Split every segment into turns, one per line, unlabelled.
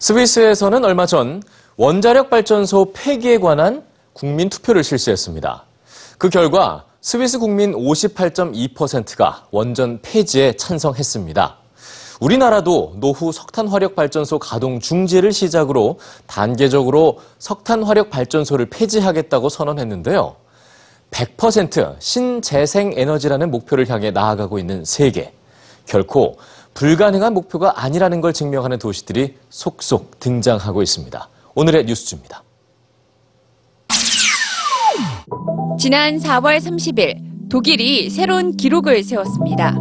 스위스에서는 얼마 전 원자력 발전소 폐기에 관한 국민 투표를 실시했습니다. 그 결과 스위스 국민 58.2%가 원전 폐지에 찬성했습니다. 우리나라도 노후 석탄 화력 발전소 가동 중지를 시작으로 단계적으로 석탄 화력 발전소를 폐지하겠다고 선언했는데요. 100% 신재생 에너지라는 목표를 향해 나아가고 있는 세계. 결코 불가능한 목표가 아니라는 걸 증명하는 도시들이 속속 등장하고 있습니다. 오늘의 뉴스주입니다.
지난 4월 30일 독일이 새로운 기록을 세웠습니다.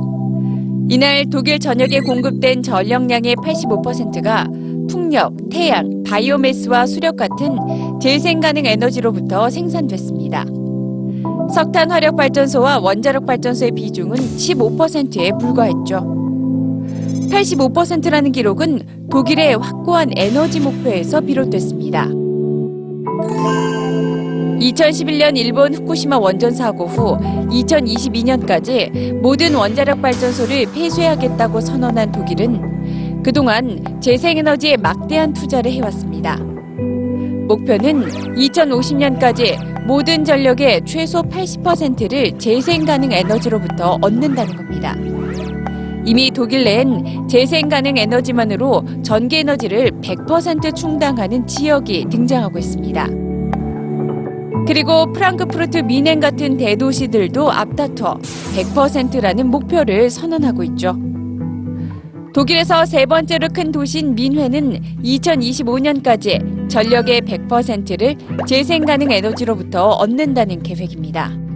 이날 독일 전역에 공급된 전력량의 85%가 풍력, 태양, 바이오매스와 수력 같은 재생 가능 에너지로부터 생산됐습니다. 석탄 화력 발전소와 원자력 발전소의 비중은 15%에 불과했죠. 85%라는 기록은 독일의 확고한 에너지 목표에서 비롯됐습니다. 2011년 일본 후쿠시마 원전 사고 후 2022년까지 모든 원자력 발전소를 폐쇄하겠다고 선언한 독일은 그동안 재생에너지에 막대한 투자를 해왔습니다. 목표는 2050년까지 모든 전력의 최소 80%를 재생 가능 에너지로부터 얻는다는 겁니다. 이미 독일 내엔 재생 가능 에너지만으로 전기 에너지를 100% 충당하는 지역이 등장하고 있습니다. 그리고 프랑크푸르트 미넨 같은 대도시들도 앞다퉈 100%라는 목표를 선언하고 있죠. 독일에서 세 번째로 큰 도시인 민회는 2025년까지 전력의 100%를 재생 가능 에너지로부터 얻는다는 계획입니다.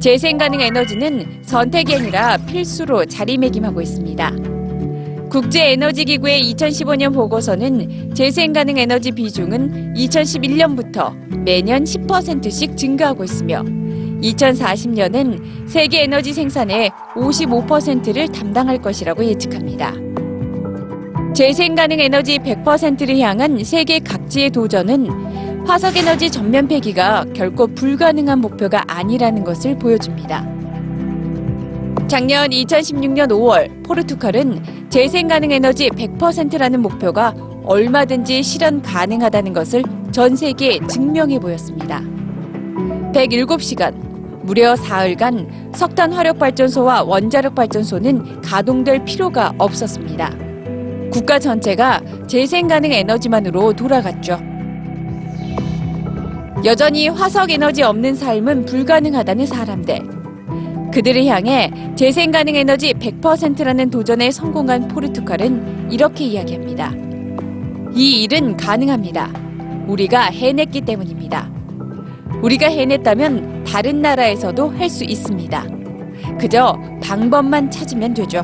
재생 가능 에너지는 선택이 아니라 필수로 자리매김하고 있습니다. 국제에너지기구의 2015년 보고서는 재생 가능 에너지 비중은 2011년부터 매년 10%씩 증가하고 있으며 2040년엔 세계 에너지 생산의 55%를 담당할 것이라고 예측합니다. 재생 가능 에너지 100%를 향한 세계 각지의 도전은 화석 에너지 전면 폐기가 결코 불가능한 목표가 아니라는 것을 보여줍니다. 작년 2016년 5월 포르투갈은 재생 가능 에너지 100%라는 목표가 얼마든지 실현 가능하다는 것을 전 세계에 증명해 보였습니다. 107시간, 무려 사흘간 석탄 화력 발전소와 원자력 발전소는 가동될 필요가 없었습니다. 국가 전체가 재생 가능 에너지만으로 돌아갔죠. 여전히 화석 에너지 없는 삶은 불가능하다는 사람들. 그들을 향해 재생 가능 에너지 100%라는 도전에 성공한 포르투갈은 이렇게 이야기합니다. 이 일은 가능합니다. 우리가 해냈기 때문입니다. 우리가 해냈다면 다른 나라에서도 할 수 있습니다. 그저 방법만 찾으면 되죠.